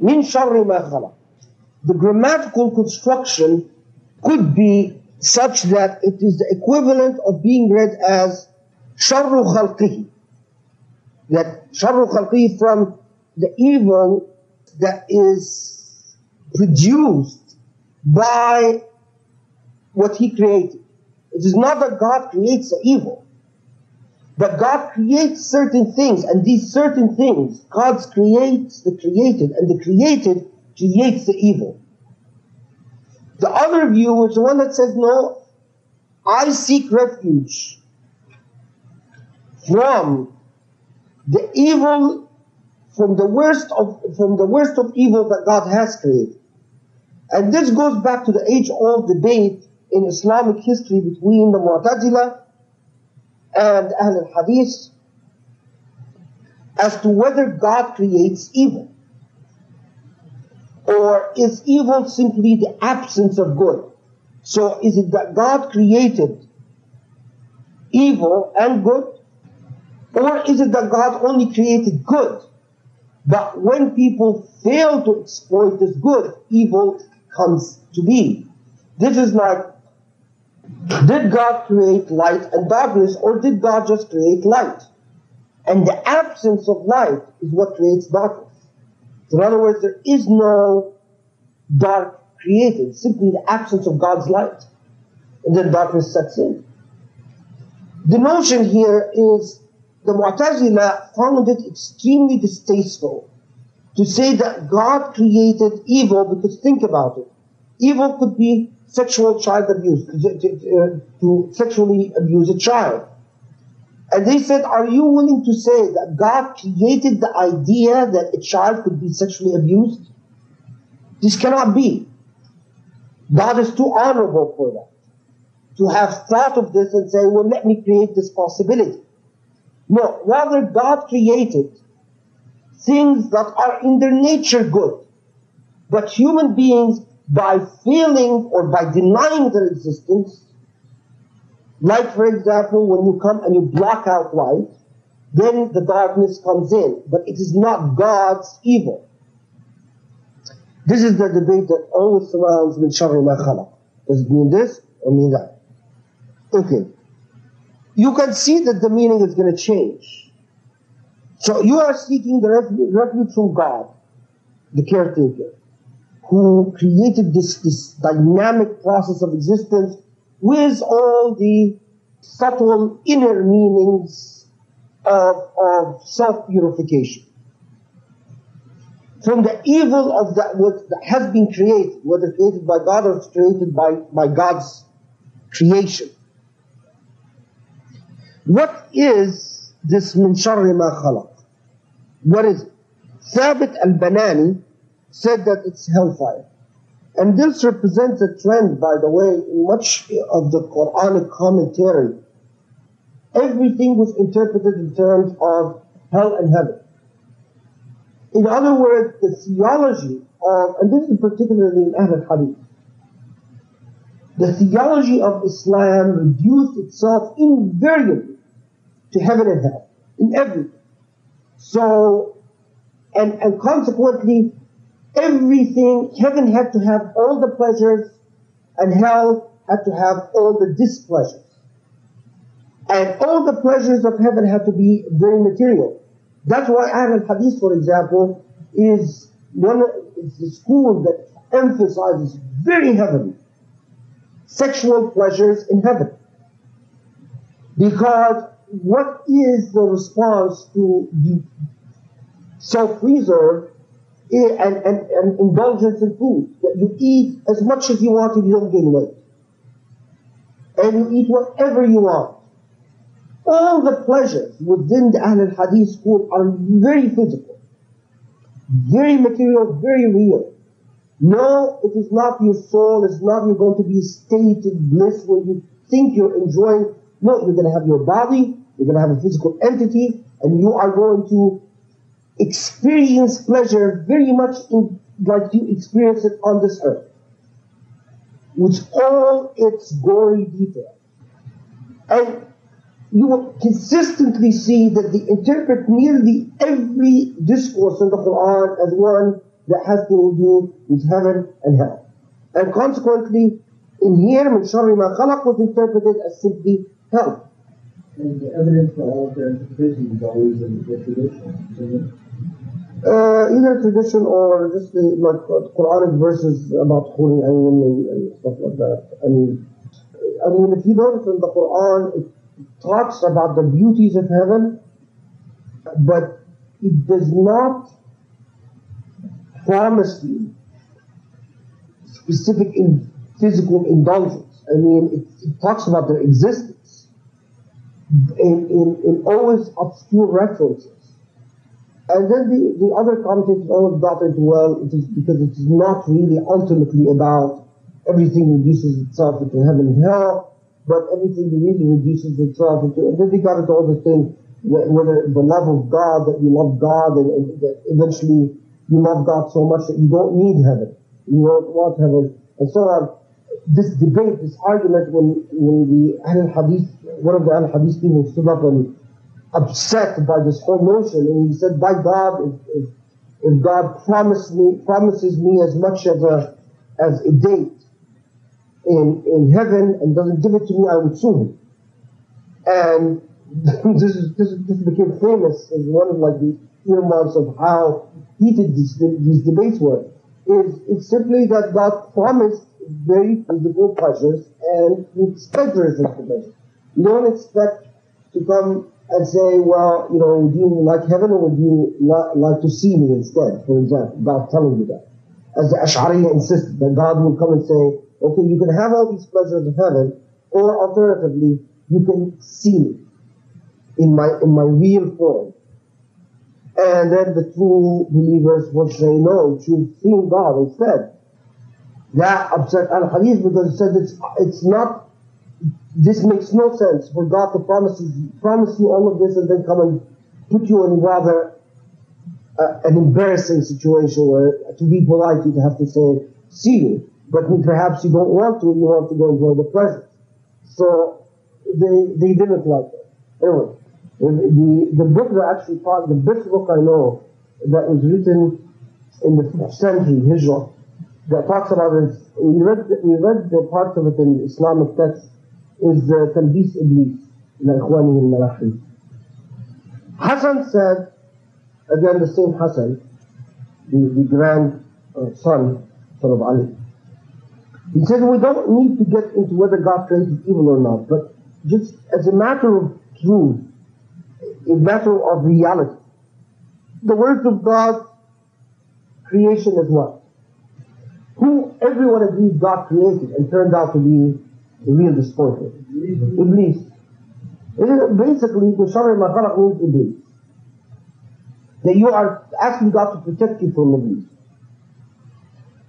Min sharri ma. The grammatical construction could be such that it is the equivalent of being read as sharru khalqihi. That sharru khalqihi from the evil that is produced by what he created. It is not that God creates the evil but God creates certain things, and these certain things, God creates the created, and the created creates the evil. The other view is the one that says, no, I seek refuge from the evil, from the worst of, from the worst of evil that God has created. And this goes back to the age-old debate in Islamic history between the Mu'tazila and Ahl al-Hadith as to whether God creates evil. Or is evil simply the absence of good? So is it that God created evil and good? Or is it that God only created good? But when people fail to exploit this good, evil comes to be. This is like, did God create light and darkness, or did God just create light? And the absence of light is what creates darkness. So In other words, there is no dark created, simply the absence of God's light. And then darkness sets in. The notion here is the Mu'tazila found it extremely distasteful to say that God created evil because think about it. Evil could be sexual child abuse, uh, to, to, uh, to sexually abuse a child. And they said, are you willing to say that God created the idea that a child could be sexually abused? This cannot be. God is too honorable for that. To have thought of this and say, well, let me create this possibility. No, rather God created things that are in their nature good. But human beings, by feeling or by denying their existence, like for example, when you come and you block out light, then the darkness comes in. But it is not God's evil. This is the debate that always surrounds min sharri ma. Does it mean this or mean that? Okay. You can see that the meaning is going to change. So you are seeking the refuge, refuge from God, the caretaker, who created this, this dynamic process of existence with all the subtle inner meanings of, of self-purification. From the evil of that what has been created, whether created by God or created by, by God's creation. What is this min sharri ma khalaq? What is it? Thabit al-Banani said that it's hellfire. And this represents a trend, by the way, in much of the Quranic commentary. Everything was interpreted in terms of hell and heaven. In other words, the theology of, and this is particularly in Ahl hadith the theology of Islam reduced itself invariably to heaven and hell, in everything. So, and, and consequently, everything, heaven had to have all the pleasures, and hell had to have all the displeasures. And all the pleasures of heaven had to be very material. That's why Ahl al-Hadith, for example, is one is the school that emphasizes very heavily sexual pleasures in heaven. Because what is the response to the self-reserve and, and, and indulgence in food? That you eat as much as you want and you don't gain weight. And you eat whatever you want. All the pleasures within the Ahl al-Hadith school are very physical, very material, very real. No, it is not your soul, it's not you're going to be state in bliss where you think you're enjoying. No, you're going to have your body, you're going to have a physical entity, and you are going to experience pleasure very much in, like you experience it on this earth, with all its gory detail. And you will consistently see that they interpret nearly every discourse in the Quran as one that has to do with heaven and hell. And consequently, in here, min sharri was interpreted as simply hell. And the evidence for all of their interpretations is always in the tradition, isn't? Uh, either tradition or just the, like uh, Quranic verses about holy and and stuff like that. I mean, I mean, if you notice in the Quran, it talks about the beauties of heaven, but it does not promise you specific in physical indulgence. I mean, it, it talks about their existence in, in, in always obscure references. And then the, the other commentators always got as well, it is because it is not really ultimately about everything reduces itself into heaven and hell, but everything really reduces itself into, and then they got into all the thing, wh- whether the love of God, that you love God, and, and that eventually you love God so much that you don't need heaven. You don't want heaven, and so on. This debate, this argument, when, when the Ahl Hadith, one of the Ahl Hadith people stood up and upset by this whole notion, and he said, "By God, if, if, if God promised me, promises me as much as a as a date in in heaven and doesn't give it to me, I would sue him." And this is this, this became famous as one of like the earmarks of how heated these these debates were. Is it's simply that God promised very physical pleasures and you expect very physical pleasures. You don't expect to come and say, well, you know, would you like heaven or would you li- like to see me instead, for example, God telling you that. As the Ash'ariya insisted that God will come and say, okay, you can have all these pleasures of heaven, or alternatively, you can see me in my, in my real form. And then the true believers would say, no, you should see God instead. That upset Al-Hadith because it said it's, it's not this makes no sense for God to promise you, promise you all of this and then come and put you in rather uh, an embarrassing situation where, to be polite, you'd have to say, see you. But perhaps you don't want to, you want to go enjoy the pleasure. So they, they didn't like it. Anyway, the, the book that actually taught, the best book I know that was written in the 5th century, Hijrah, that talks about it, we read, we read the parts of it in Islamic texts, is uh, تلبيس إبليس لإخوانه الملاحين. Hassan said, again the same Hassan, the, the grand uh, son, son of Ali, he said we don't need to get into whether God created evil or not, but just as a matter of truth, a matter of reality. The words of God, creation is what? Who everyone agrees God created and turned out to be the real disappointment. Iblis. Basically, the Shari ma khalaq means Iblis. That you are asking God to protect you from Iblis.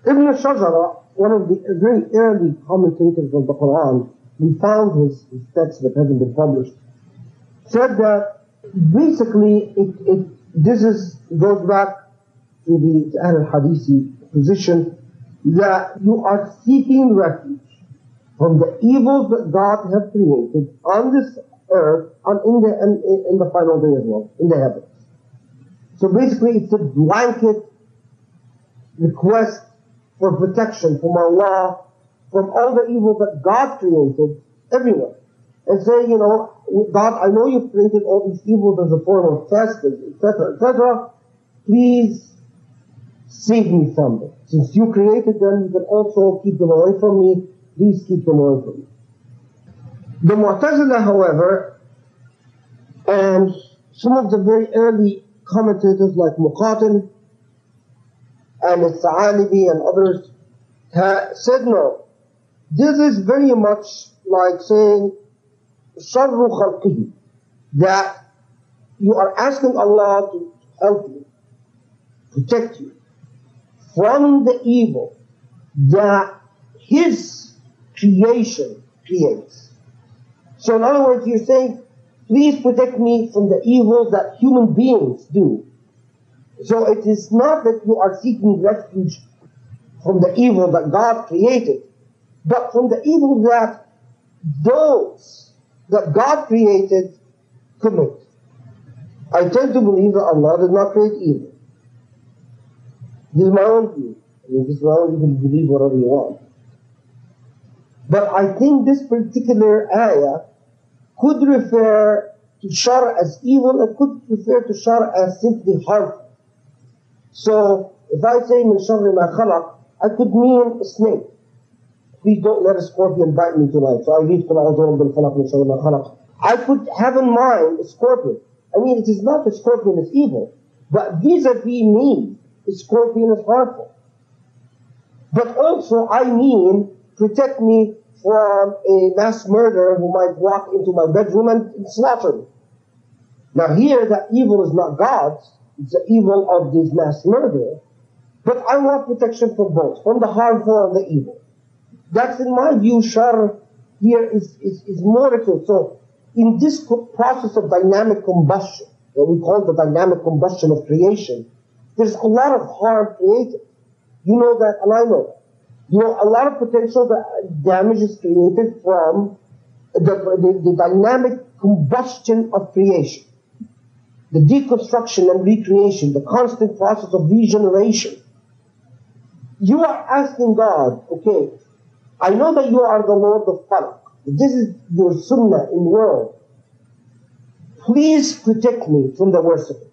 Ibn Shajara, one of the very early commentators of the Quran, we found his, his texts that hasn't been published, said that basically it, it this is goes back to the to Ahl al-Hadithi position that you are seeking refuge from the evils that God has created on this earth and in the in, in the final day as well, in the heavens. So basically it's a blanket request for protection from Allah from all the evil that God created everywhere. And say, you know, God, I know you've created all these evils as a form of test, etc., etc. Please save me from them. Since you created them, you can also keep them away from me. Please keep them away from me. The Mu'tazila, however, and some of the very early commentators like Muqatil and Al-Tha'alibi and others ha- said no. This is very much like saying شر خلقه that you are asking Allah to help you, protect you from the evil that His creation creates. So in other words, you're saying, please protect me from the evil that human beings do. So it is not that you are seeking refuge from the evil that God created, but from the evil that those that God created commit. I tend to believe that Allah did not create evil. This is my own view. I mean, this is my own, you can believe whatever you want. But I think this particular ayah could refer to shar as evil, it could refer to shar as simply harmful. So, if I say min sharri ma khalaq, I could mean a snake. Please don't let a scorpion bite me tonight. So I read Qul a'udhu bil falaq khalaq. I could have in mind a scorpion. I mean, it is not a scorpion is evil, but vis-a-vis me, a scorpion is harmful. But also, I mean, protect me from a mass murderer who might walk into my bedroom and slaughter me. Now here, that evil is not God's, it's the evil of this mass murderer. But I want protection from both, from the harmful and the evil. That's in my view, shar here is, is, is more to So in this process of dynamic combustion, that we call the dynamic combustion of creation, there's a lot of harm created. You know that, and I know that. You know, a lot of potential damage is created from the, the, the dynamic combustion of creation. The deconstruction and recreation, the constant process of regeneration. You are asking God, okay, I know that you are the Lord of Falaq. This is your sunnah in the world. Please protect me from the worst of it,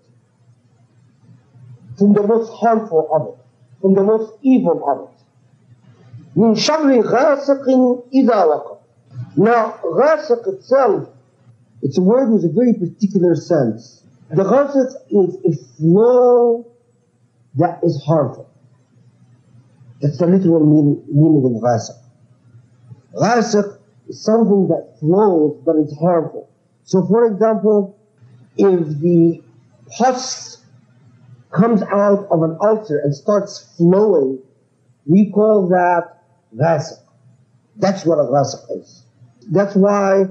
from the most harmful of it, from the most evil of it. من شر غاسق إذا وقب. Now, غاسق itself, it's a word with a very particular sense. The غاسق is a flow that is harmful. That's the literal meaning, meaning of غاسق. غاسق is something that flows but it's harmful. So for example, if the pus comes out of an ulcer and starts flowing, we call that ghasaq. That's what a ghasaq is. That's why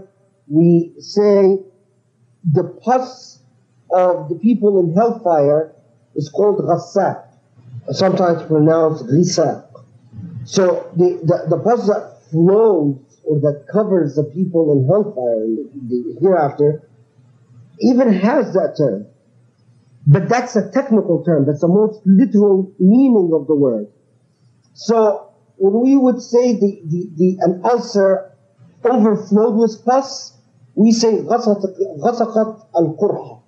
we say the pus of the people in hellfire is called ghassaq, sometimes pronounced ghisaq. So the, the, the pus that flows or that covers the people in hellfire in the, the hereafter even has that term. But that's a technical term. That's the most literal meaning of the word. So when we would say the, the, the an ulcer overflowed with pus, we say غسقت القرحة.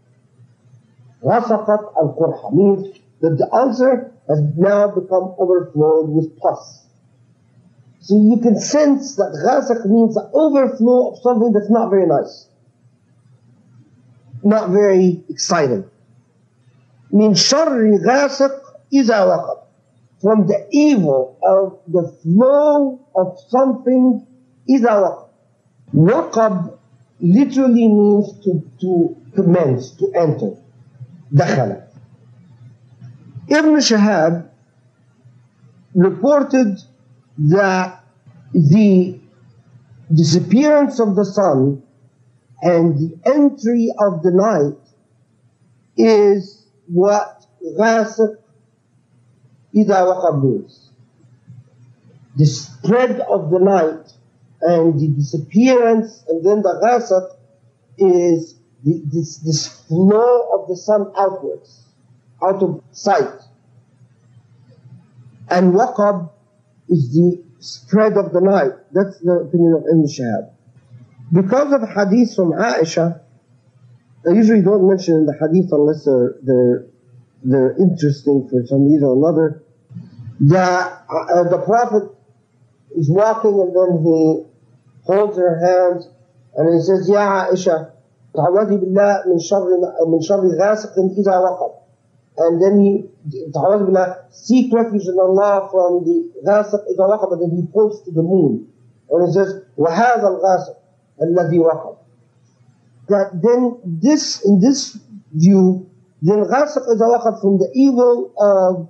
غسقت القرحة means that the ulcer has now become overflowed with pus. So you can sense that ghasaq means the overflow of something that's not very nice. Not very exciting. من شر غاسق إذا وقب from the evil of the flow of something إذا وقب وقب literally means to, to commence, to enter دخل Ibn Shahab reported that the disappearance of the sun and the entry of the night is what غاسق إذا وقب moons. The spread of the light and the disappearance and then the ghasaq is the, this, this flow of the sun outwards, out of sight. And waqab is the spread of the light. That's the opinion of Ibn Shahab. Because of hadith from Aisha, I usually don't mention in the hadith unless they're, they're, they're interesting for some reason or another, That uh, the Prophet is walking and then he holds her hands and he says, Ya Aisha, تعوذي بالله من شر من شر غاسق إذا وقب and then he تعوذ بالله seek refuge in Allah from the غاسق إذا وقب and then he points to the moon and he says وهذا الغاسق الذي وقب that then this in this view then غاسق إذا وقب from the evil of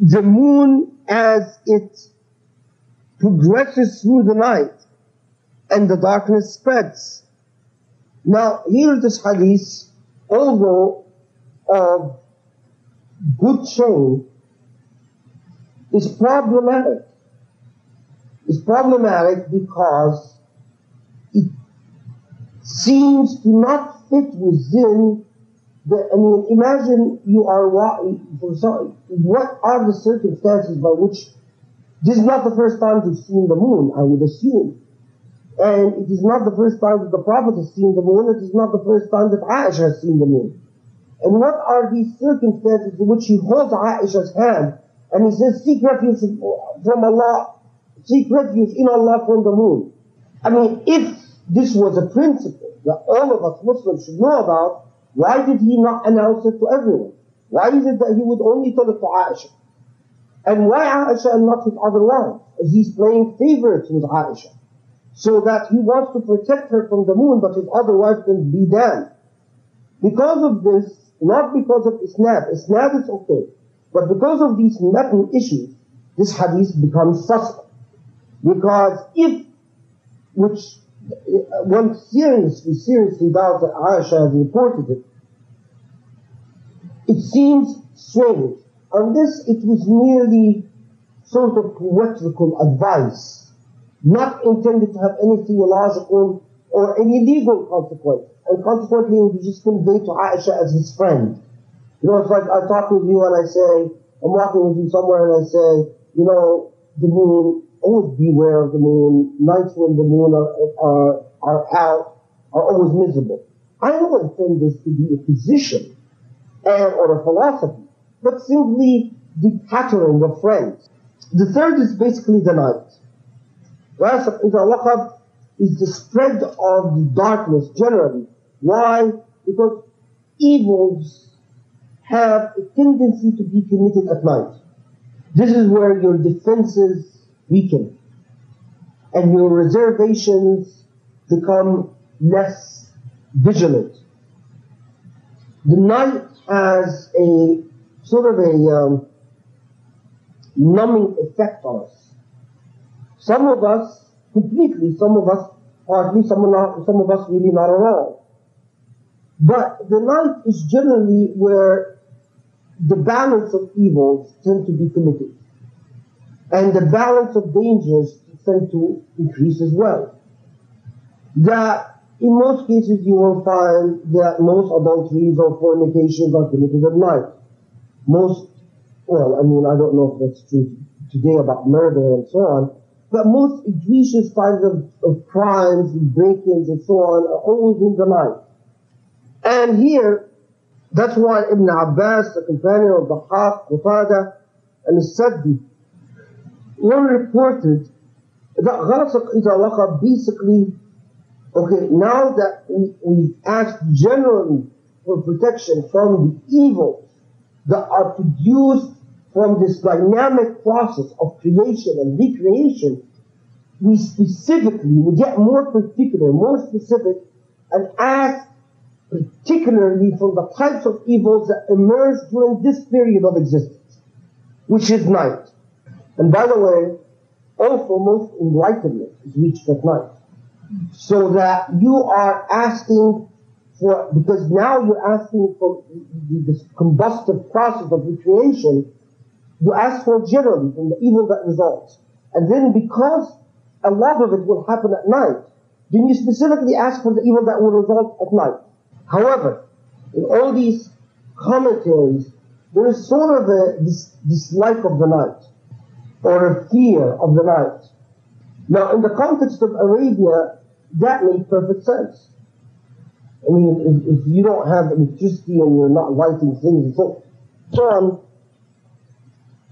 the moon as it progresses through the night and the darkness spreads now here this hadith although of good chain is problematic. It's problematic because it seems to not fit within I mean, imagine you are what, what are the circumstances by which this is not the first time they've seen the moon, I would assume. And it is not the first time that the Prophet has seen the moon, it is not the first time that Aisha has seen the moon. And what are these circumstances in which he holds Aisha's hand and he says, seek refuge from Allah, seek refuge in Allah from the moon. I mean, if this was a principle that all of us Muslims should know about, why did he not announce it to everyone? Why is it that he would only tell it to Aisha? And why Aisha and not his other wives? As he's playing favorites with Aisha. So that he wants to protect her from the moon, but his other wives can be damned. Because of this, not because of Isnad. Isnad is okay. But because of these matan issues, this hadith becomes suspect. Because if, which one seriously, seriously doubts that Aisha has reported it, it seems strange. This, it was merely sort of poetical advice, not intended to have any theological or any legal consequence. And consequently, it was just conveyed to Aisha as his friend. You know, it's like I talk with you and I say, I'm walking with you somewhere and I say, you know, the moon, always beware of the moon. Nights when the moon are, are, are out are always miserable. I don't intend this to be a position and, or a philosophy, but simply the pattern of friends. The third is basically the night. Ghasaq is is the spread of the darkness generally. Why? Because evils have a tendency to be committed at night. This is where your defenses weaken and your reservations become less vigilant. The night has a sort of a um, numbing effect on us. Some of us completely, some of us partly, some not, some of us really not at all. But the night is generally where the balance of evils tend to be committed. And the balance of dangers tend to increase as well. That in most cases you will find that most adulteries or fornications are committed at night. Most, well, I mean, I don't know if that's true today about murder and so on, but most egregious kinds of, of crimes and break-ins and so on are always in the night. And here, that's why Ibn Abbas, the companion of the Haq, Qatada, and the Saddi, were reported that Ghasaq is a basically, okay, now that we, we ask generally for protection from the evils that are produced from this dynamic process of creation and recreation, we specifically, we get more particular, more specific, and ask particularly from the types of evils that emerge during this period of existence, which is night. And by the way, oh, also most enlightenment is reached at night. So that you are asking for, because now you're asking for this combustive process of recreation, you ask for generally from the evil that results. And then because a lot of it will happen at night, then you specifically ask for the evil that will result at night. However, in all these commentaries, there is sort of a this dislike of the night, or a fear of the night. Now, in the context of Arabia, that made perfect sense. I mean, if, if you don't have electricity and you're not lighting things and so on,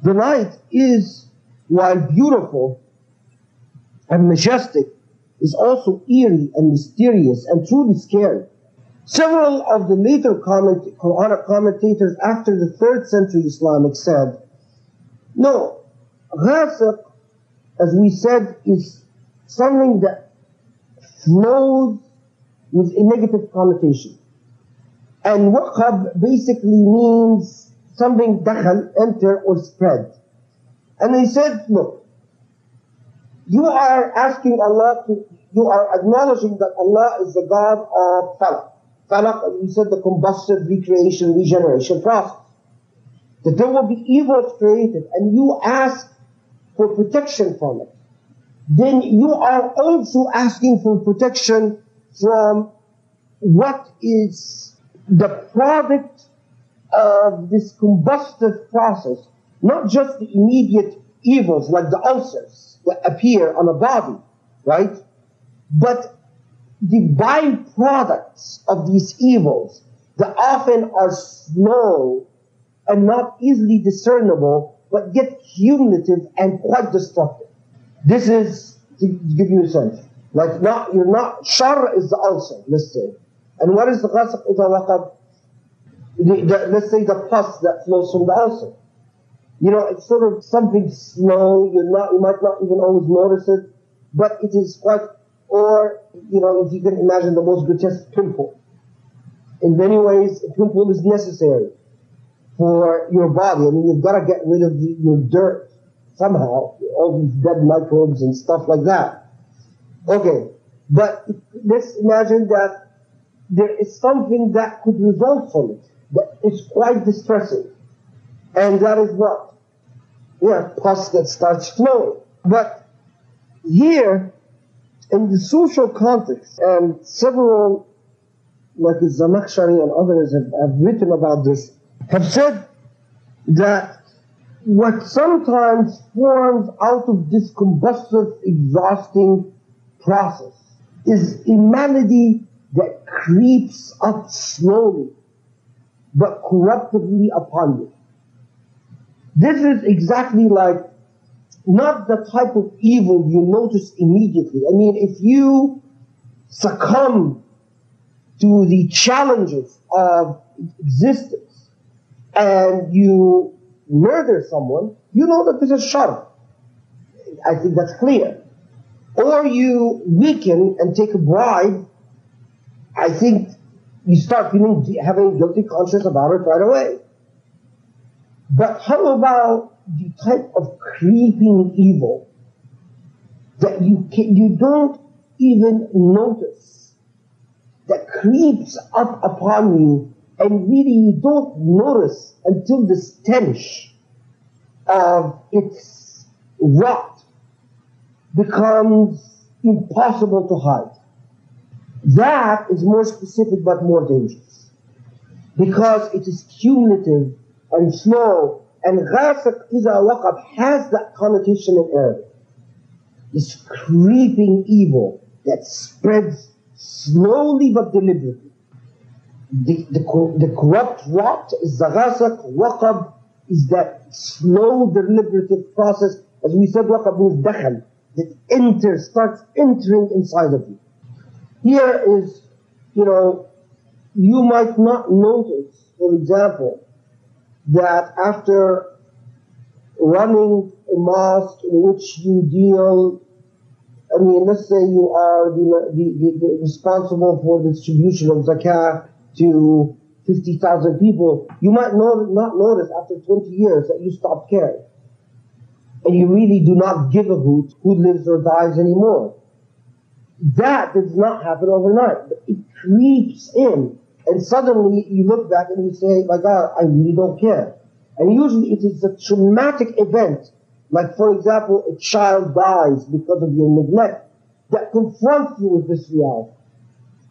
the night is, while beautiful and majestic, is also eerie and mysterious and truly scary. Several of the later comment, Quranic commentators after the third century Islamic said, no, ghasaq, as we said, is something that flows with a negative connotation. And waqab basically means something dakhal, enter or spread. And he said, look, you are asking Allah to, you are acknowledging that Allah is the God of falaq. Falaq, we said the combustive recreation, regeneration process. That there will be evils created and you ask for protection from it. Then you are also asking for protection from what is the product of this combustive process, not just the immediate evils like the ulcers that appear on a body, right? But the byproducts of these evils that often are slow and not easily discernible, but yet cumulative and quite destructive. This is to give you a sense. Like not, you're not, shar is the ulcer, let's say. And what is the waqab? The, the, let's say the pus that flows from the ulcer. You know, it's sort of something slow, you're not, you might not even always notice it, but it is quite, or, you know, if you can imagine the most grotesque pimple. In many ways, a pimple is necessary for your body. I mean, you've got to get rid of the, your dirt somehow, all these dead microbes and stuff like that. Okay, but let's imagine that there is something that could result from it that is quite distressing. And that is what? Yeah, pus that starts flowing. But here, in the social context, and several, like Zamakhshari and others have, have written about this, have said that what sometimes forms out of this combustive, exhausting process is a malady that creeps up slowly but corruptively upon you. This is exactly like not the type of evil you notice immediately. I mean, if you succumb to the challenges of existence and you murder someone, you know that this is shar. I think that's clear. Or you weaken and take a bribe, I think you start feeling, having guilty conscience about it right away. But how about the type of creeping evil that you can, you don't even notice that creeps up upon you and really you don't notice until the stench of its rot becomes impossible to hide. That is more specific but more dangerous because it is cumulative and slow and ghasaq iza waqab has that connotation in Arabic. This creeping evil that spreads slowly but deliberately the, the, the corrupt is the waqab is that slow deliberative process. As we said, waqab means dakhal, that enters, starts entering inside of you. Here is, you know, you might not notice, for example, that after running a mosque in which you deal I mean, let's say you are the, the, the, the responsible for the distribution of zakah to 50,000 people, you might not, not notice after 20 years that you stopped caring. And you really do not give a hoot who lives or dies anymore. That does not happen overnight. It creeps in. And suddenly you look back and you say, my God, I really don't care. And usually it is a traumatic event, like for example, a child dies because of your neglect, that confronts you with this reality,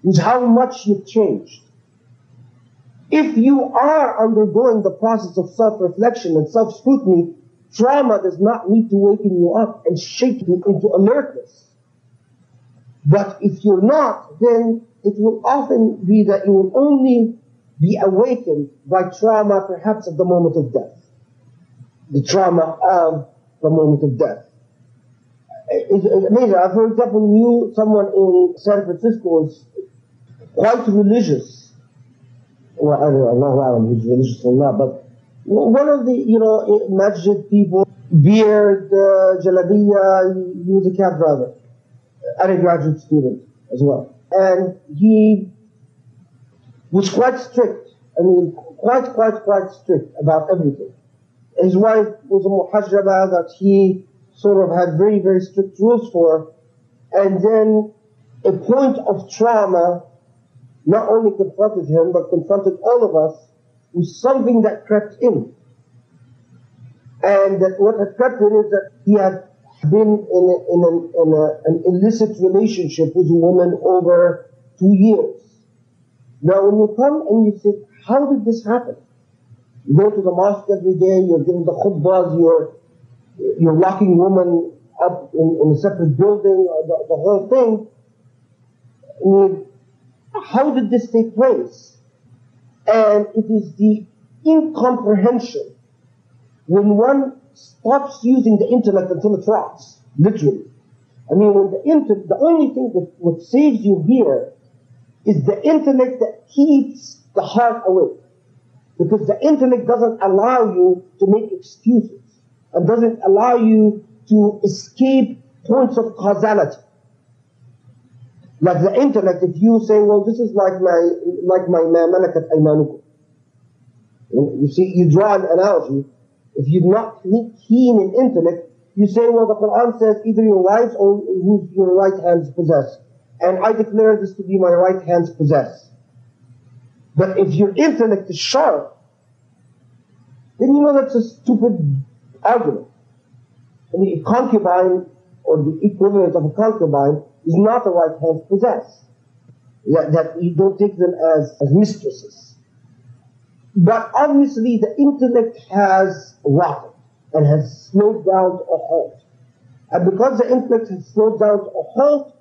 with how much you've changed. If you are undergoing the process of self-reflection and self-scrutiny, trauma does not need to waken you up and shake you into alertness. But if you're not, then it will often be that you will only be awakened by trauma perhaps at the moment of death. The trauma of the moment of death. It's amazing. I, for example, knew someone in San Francisco is quite religious well, I don't Allah Alam, religious or not, but one of the, you know, masjid people, beard, uh, jalabiya, he was a cab driver, undergraduate student as well. And he was quite strict. I mean, quite, quite, quite strict about everything. His wife was a muhajjaba that he sort of had very, very strict rules for. And then a point of trauma not only confronted him, but confronted all of us with something that crept in. And that what had crept in is that he had been in, a, in, a, in a, an illicit relationship with a woman over two years. Now, when you come and you say, how did this happen? You go to the mosque every day, you're giving the khutbahs, you're, you're locking women up in, in a separate building, the, the whole thing. I mean, how did this take place? And it is the incomprehension when one stops using the intellect until it rots, literally. I mean, when the inter- the only thing that what saves you here is the intellect that keeps the heart awake. Because the intellect doesn't allow you to make excuses and doesn't allow you to escape points of causality. Like the intellect, if you say, well, this is like my, like my malakat aymanukum. You see, you draw an analogy. If you're not keen in intellect, you say, well, the Quran says either your wives or whose your right hands possess. And I declare this to be my right hands possess. But if your intellect is sharp, then you know that's a stupid argument. I mean, a concubine or the equivalent of a concubine is not a right hand possess. That, that you don't take them as, as mistresses. But obviously the intellect has rotted and has slowed down to a halt. And because the intellect has slowed down to a halt,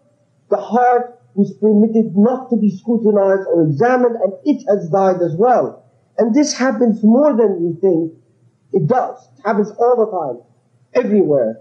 the heart was permitted not to be scrutinized or examined, and it has died as well. And this happens more than you think it does. It happens all the time, everywhere.